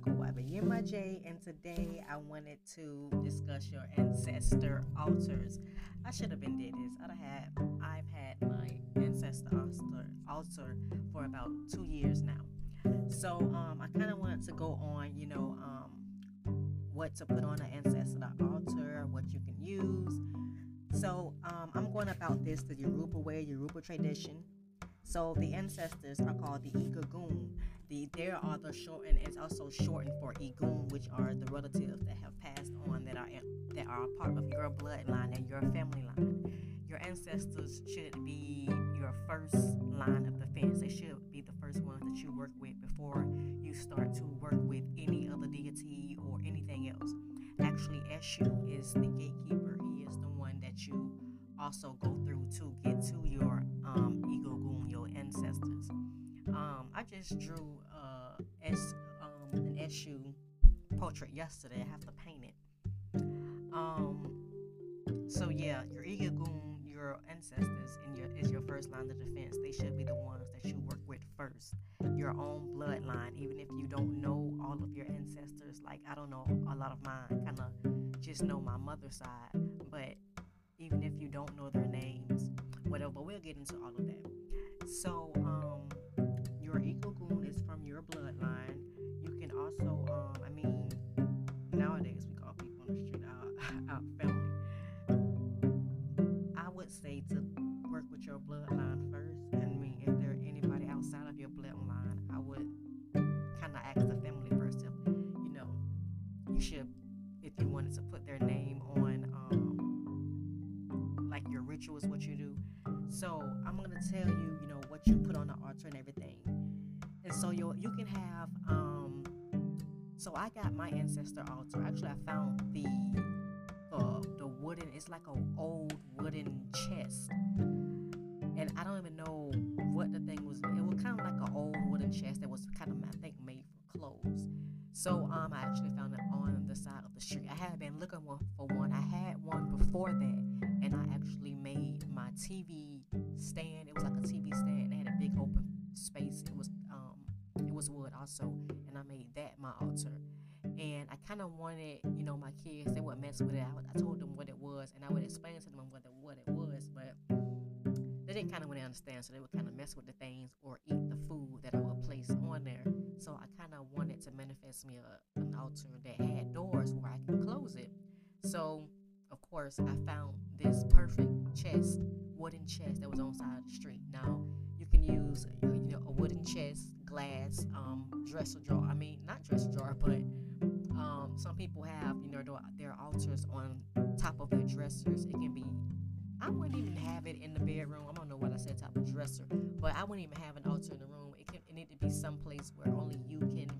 Yema J, and today I wanted to discuss your ancestor altars. I should have been did this. I'd have I've had my ancestor altar, altar for about two years now. So um, I kind of wanted to go on, you know, um, what to put on an ancestor altar, what you can use. So um, I'm going about this the Yoruba way, Yoruba tradition. So the ancestors are called the Egungun. The there are the short and it's also shortened for Egun, which are the relatives that have passed on that are that are part of your bloodline and your family line. Your ancestors should be your first line of defense. They should be the first ones that you work with before you start to work with any other deity or anything else. Actually, Eshu is the gatekeeper. He is the one that you also go through to get to your um, just drew uh, as um, an Eshu portrait yesterday. I have to paint it. Um, so yeah, your Egungun, your ancestors, and your is your first line of defense. They should be the ones that you work with first. Your own bloodline, even if you don't know all of your ancestors. Like I don't know a lot of mine. Kind of just know my mother's side, but even if you don't know their names, whatever. But we'll get into all of that. So, You can also, um, I mean, nowadays we call people on the street our, our family. I would say to work with your bloodline first. And I mean, if there anybody outside of your bloodline, I would kind of ask the family first if, you know, you should, if you wanted to put their name on, um, like your rituals, what you do. So I'm gonna tell you, you know, what you put on the altar and everything. So you you can have um so I got my ancestor altar. Actually I found the uh the wooden it's like an old wooden chest. And I don't even know what the thing was. It was kind of like an old wooden chest that was kind of I think made for clothes. So um I actually found it on the side of the street. I had been looking for one. I had one before that and I actually made my TV also, and I made that my altar. And I kind of wanted, you know, my kids they would mess with it. I, I told them what it was, and I would explain to them what it, what it was, but they didn't kind of really understand, so they would kind of mess with the things or eat the food that I would place on there. So I kind of wanted to manifest me a, an altar that had doors where I can close it. So of course, I found this perfect chest, wooden chest that was on side of the street. Now, you can use, you glass, um, dresser drawer. I mean, not dresser drawer, but um, some people have, you know, their altars on top of their dressers. It can be. I wouldn't even have it in the bedroom. I don't know what I said, top of dresser, but I wouldn't even have an altar in the room. It can. It need to be someplace where only you can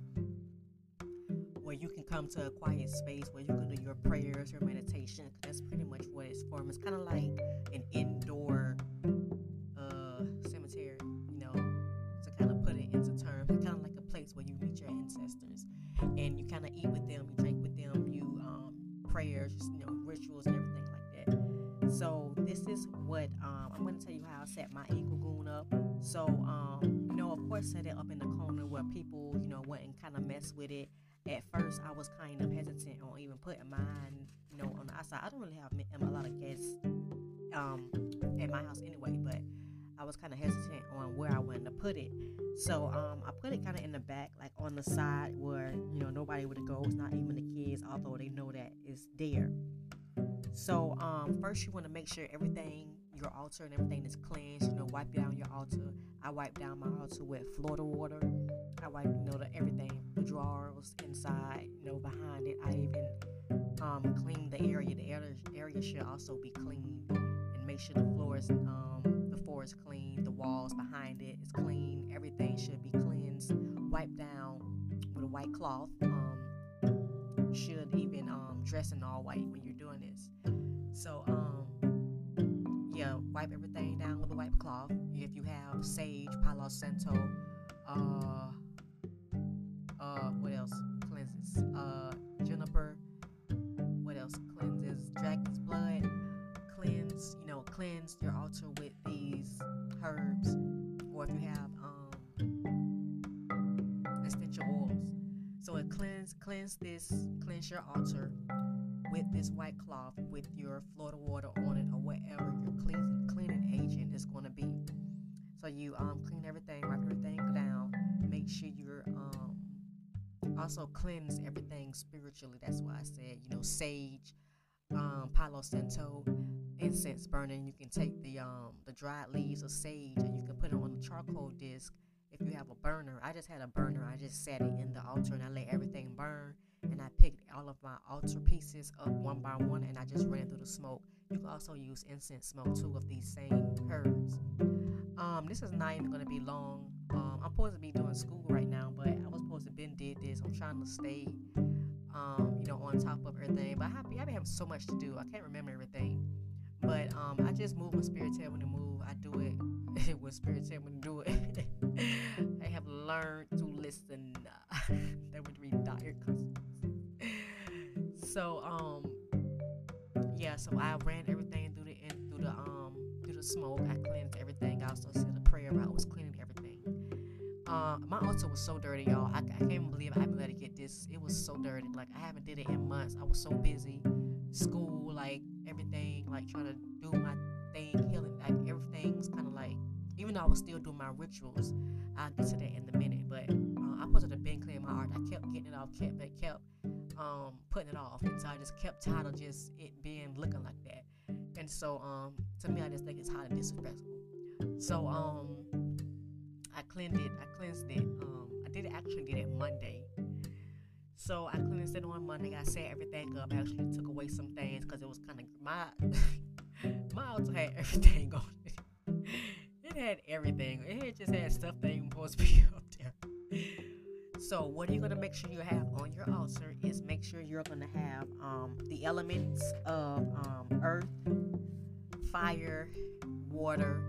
where you can come to a quiet space where you can do your prayers, your meditation. That's pretty much what it's for. It's kind of like an indoor set my Egungun up. So, um, you know, of course, set it up in the corner where people, you know, wouldn't kind of mess with it at first I was kind of hesitant on even putting mine, you know, on the outside. I don't really have a lot of guests um, at my house anyway, but I was kind of hesitant on where I wanted to put it. So um, I put it kind of in the back, like on the side where you know nobody would go. It's not even the kids, although they know that it's there. So um, first you want to make sure everything, your altar and everything is cleansed. You know, wipe down your altar. I wipe down my altar with Florida water. I wipe, you know, the everything, the drawers inside, you know, behind it. I even um, clean the area. The area, area should also be cleaned and make sure the floor is um, the floor is clean. The walls behind it is clean. Everything should be cleansed, wiped down with a white cloth. Um, should even um, dress in all white when you're doing this. So, um, yeah, wipe everything down with a wipe cloth. If you have sage, Palo Santo, uh, uh, what else cleanses? Uh, juniper. What else cleanses? Dragon's blood. Cleanse, you know, cleanse your altar with these herbs, or if you have um, essential oils. So it cleanse cleanse this cleanse your altar with this white cloth with your Florida water on it or whatever your cleansing cleaning agent is going to be. So you um clean everything, wipe everything down. Make sure you're um also cleanse everything spiritually. That's why I said you know sage, um, Palo Santo, incense burning. You can take the um the dried leaves of sage and you can put it on the charcoal disc if you have a burner. I just had a burner. I just set it in the altar and I let everything burn. All of my altar pieces up one by one and I just ran through the smoke. You can also use incense smoke too of these same herbs. Um, this is not even gonna be long. Um, I'm supposed to be doing school right now, but I was supposed to been did this. I'm trying to stay, um, you know, on top of everything. But I have, I have so much to do. I can't remember everything. But um, I just move when spirit tell me to move. I do it when spirit tell me to do it. I have learned to listen. that would be dire So um, yeah. So I ran everything through the through the um through the smoke. I cleaned everything. I also said a prayer. I was cleaning everything. Uh, my altar was so dirty, y'all. I, I can't even believe I haven't let it get this. It was so dirty. Like I haven't did it in months. I was so busy, school, like everything, like trying to do my thing, healing. Like everything's kind of like, even though I was still doing my rituals, I'll get to that in a minute. But uh, I supposed to been clearing my art. I kept getting it off, kept it, kept um, putting it off, and so I just kept tired of just it being looking like that. And so um, to me, I just think it's highly disrespectful. So um, I cleaned it. I cleansed it. Um, I did actually did it Monday. So I cleansed it on Monday. I set everything up. I actually took away some things because it was kind of my my altar had everything on it. It had everything. It had just had stuff that ain't supposed to be up there. So what are you gonna make sure you have on your altar is make sure you're gonna have um, the elements of um, earth, fire, water,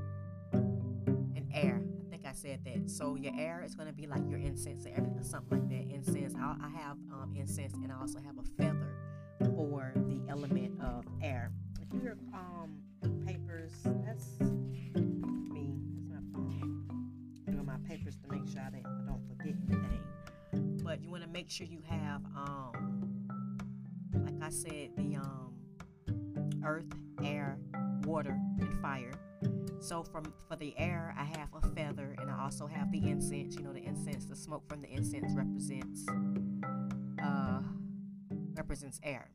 and air. I think I said that. So your air is gonna be like your incense or everything, something like that. Incense. I, I have um, incense, and I also have a feather for the element of air. Um, papers, that's you want to make sure you have, um, like I said, the um, earth, air, water, and fire. So from for the air, I have a feather, and I also have the incense. You know, the incense, the smoke from the incense represents uh, represents air.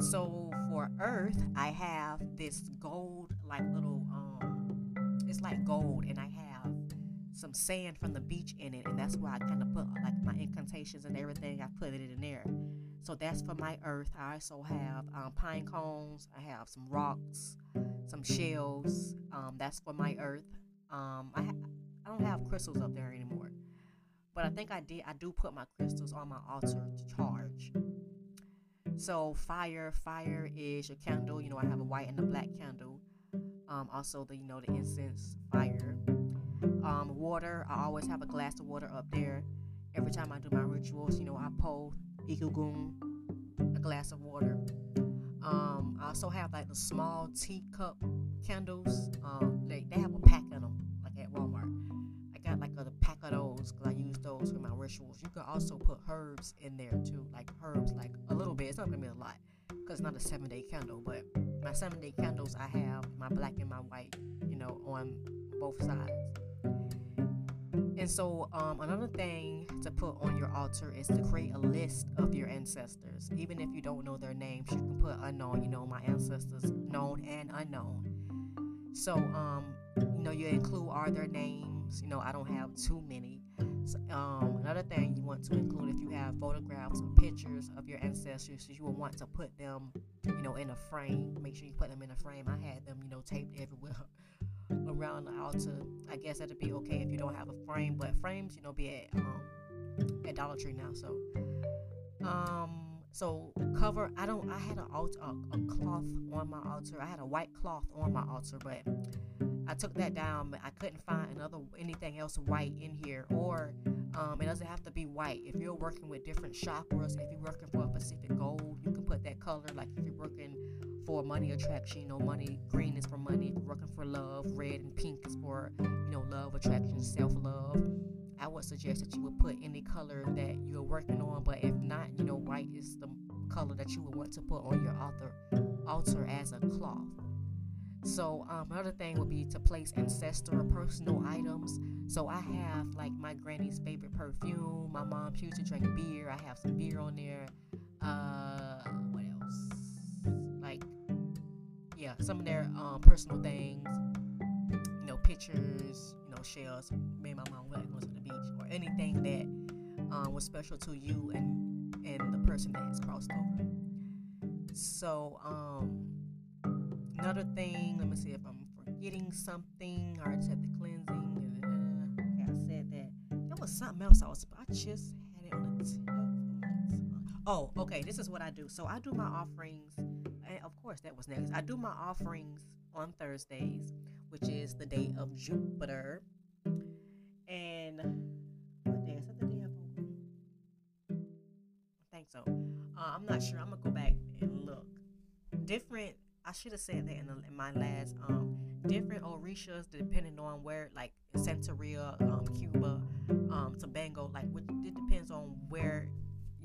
So for earth, I have this gold, like little, um, it's like gold, and I have some sand from the beach in it, and that's why I kind of put like my incantations and everything. I put it in there. So that's for my earth. I also have um, pine cones. I have some rocks, some shells. Um, that's for my earth. Um, I ha- I don't have crystals up there anymore, but I think I did. I do put my crystals on my altar to charge. So fire, fire is your candle. You know, I have a white and a black candle. Um, also the you know the incense, fire. Um, water. I always have a glass of water up there. Every time I do my rituals, you know, I pour Egungun, a glass of water. Um, I also have like the small teacup candles. Um, they, they have a pack of them, like at Walmart. I got like a, a pack of those because I use those for my rituals. You can also put herbs in there too, like herbs, like a little bit. It's not gonna be a lot because not a seven day candle, but my seven day candles I have my black and my white, you know, on both sides. And so, um, another thing to put on your altar is to create a list of your ancestors. Even if you don't know their names, you can put unknown, you know, my ancestors, known and unknown. So, um, you know, you include all their names. You know, I don't have too many. Um, another thing you want to include if you have photographs or pictures of your ancestors, you will want to put them, you know, in a frame. Make sure you put them in a frame. I had them, you know, taped everywhere around the altar. I guess that'd be okay if you don't have a frame, but frames, you know, be at um at Dollar Tree now. So um so cover I don't I had a altar a, a cloth on my altar. I had a white cloth on my altar, but I took that down, but I couldn't find another anything else white in here. Or um, it doesn't have to be white. If you're working with different chakras, if you're working for a specific gold, you can put that color. Like if you're working for money attraction, you know, money green is for money. If you're working for love, red and pink is for you know love attraction, self love. I would suggest that you would put any color that you're working on. But if not, you know, white is the color that you would want to put on your altar altar as a cloth. So um, another thing would be to place ancestral personal items. So I have like my granny's favorite perfume. My mom used to drink beer. I have some beer on there. Uh, what else? Like, yeah, some of their um, personal things. You know, pictures. You know, shells. Me and my mom went to the beach or anything that um, was special to you and and the person that has crossed over. So um another thing, let me see if I'm forgetting something. I already said the cleansing. Uh, okay, I said that. There was something else I was. I just had it on the tip. Oh, okay. This is what I do. So I do my offerings, and of course that was next. I do my offerings on Thursdays, which is the day of Jupiter. And what day is that? The day of? I think so. Uh, I'm not sure. I'm gonna go back and look. Different I should have said that in, the, in, my last um different orishas depending on where like Santeria, um, Cuba, um, Tobago, like it depends on where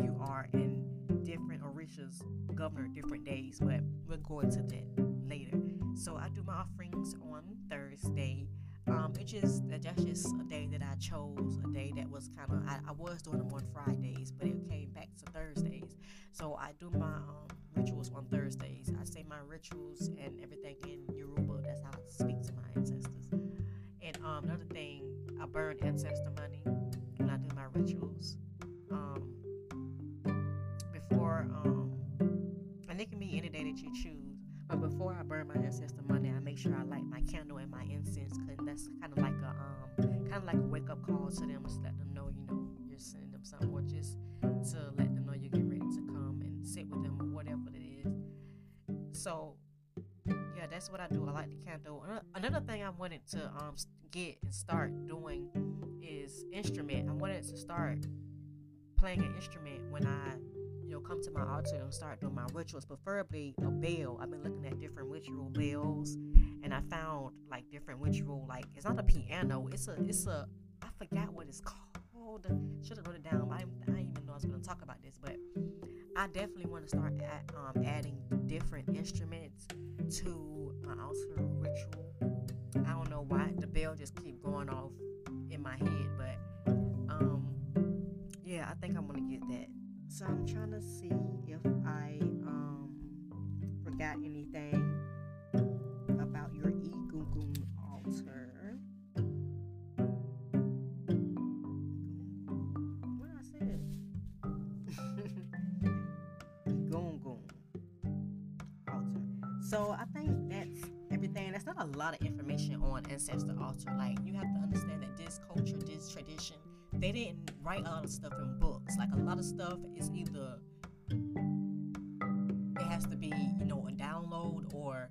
you are and different orishas govern different days, but we'll go into that later. So I do my offerings on Thursday. Um, it just that's just a day that I chose, a day that was kind of I, I was doing them on Fridays, but it came back to Thursdays. So I do my um, rituals on Thursdays. I say my rituals and everything in Yoruba. That's how I speak to my ancestors. And um, another thing, I burn ancestor money when I do my rituals. Um, before, um, and it can be any day that you choose. But before I burn my ancestor money, I make sure I light like a wake up call to them, just let them know, you know, you're sending them something, or just to let them know you're getting ready to come and sit with them or whatever it is. so yeah, that's what I do. I like the candle. Another thing I wanted to um get and start doing is instrument. I wanted to start playing an instrument when I you know come to my altar and start doing my rituals, preferably a bell. I've been looking at different ritual bells, and I found like different ritual like it's not a piano. It's a it's a I forgot what it's called. Should have wrote it down. I, I didn't even know I was to talk about this, but I definitely want to start at, um, adding different instruments to my altar ritual. I don't know why the bell just keep going off in my head, but yeah, I think I'm gonna get that. So I'm trying to see if I um, forgot anything about your Egungun altar. So I think that's everything. That's not a lot of information on ancestor altar. Like you have to understand that this culture, this tradition, they didn't write a lot of stuff in books. Like a lot of stuff is either it has to be, you know, a download or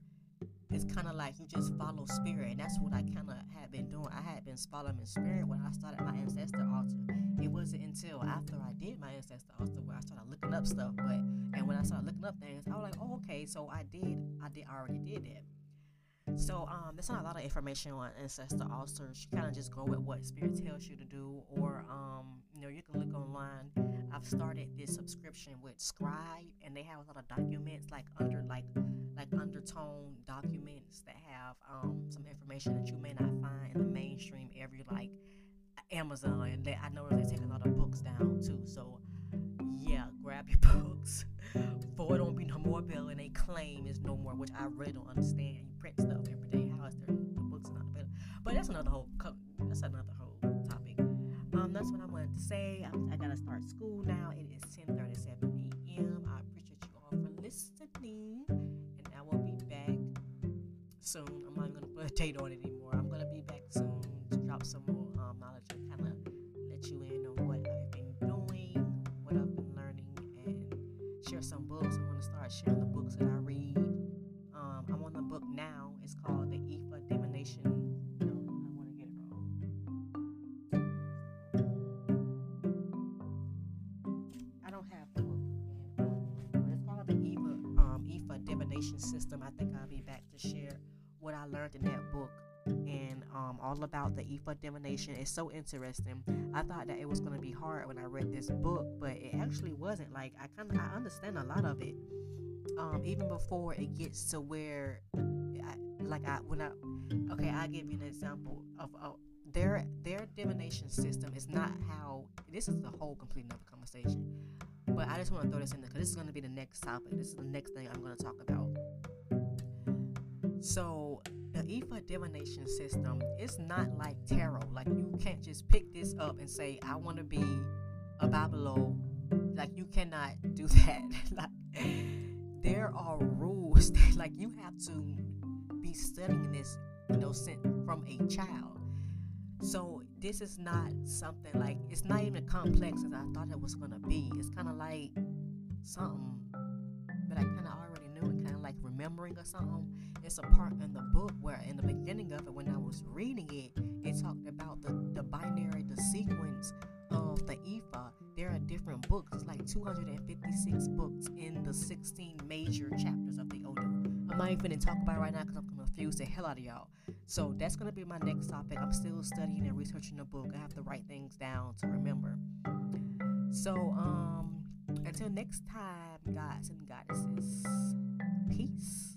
it's kind of like you just follow spirit. And that's what i kind of had been doing. I had been following spirit when i started my ancestor altar. It wasn't until after i did my ancestor altar where i started looking up stuff but and when i started looking up things i was like oh okay so i did i did I already did that so um, there's not a lot of information on ancestor altars. You kind of just go with what spirit tells you to do, or um, you know, you can look online. I've started this subscription with Scribd, and they have a lot of documents like under like like undertone documents that have um, some information that you may not find in the mainstream every like Amazon. And they, I know they're taking a lot of books down too. So yeah, grab your books. For it don't be no more bill and they claim is no more, which I really don't understand. You print stuff every day. How is there the books not better? But that's another whole that's another whole topic. Um, that's what I wanted to say. I, I gotta start school now. It is 10:37 a.m. I appreciate you all for listening, and I will be back soon. I'm not gonna put a date on it anymore. I'm gonna be back soon to drop some more Sharing the books that I read. Um, I'm on the book now. It's called The Ifa Divination I don't have the book. It's called The Ifa Divination system. I think I'll be back to share what I learned in that book and um, all about the Ifa divination. It's so interesting. I thought that it was going to be hard when I read this book, but it actually wasn't. Like I kind of I understand a lot of it, um, even before it gets to where, I, like I when I okay, I'll give you an example of. Uh, their their divination system is not how this is the whole complete another conversation but i just want to throw this in there because this is going to be the next topic this is the next thing i'm going to talk about so the Ifa divination system is not like tarot. Like you can't just pick this up and say, I want to be a Babalo. Like you cannot do that. like there are rules that like you have to be studying this, you know, from a child. So this is not something like it's not even complex as I thought it was gonna be. It's kind of like something that I kind of already knew and kind of like remembering or something it's a part in the book where in the beginning of it when i was reading it it talked about the, the binary the sequence of the ifa there are different books it's like 256 books the 16 major chapters of the odu i'm not even gonna talk about right now because i'm gonna confuse the hell out of y'all. So that's gonna be my next topic. I'm still studying and researching the book. I have to write things down to remember. So um until next time guys and goddesses peace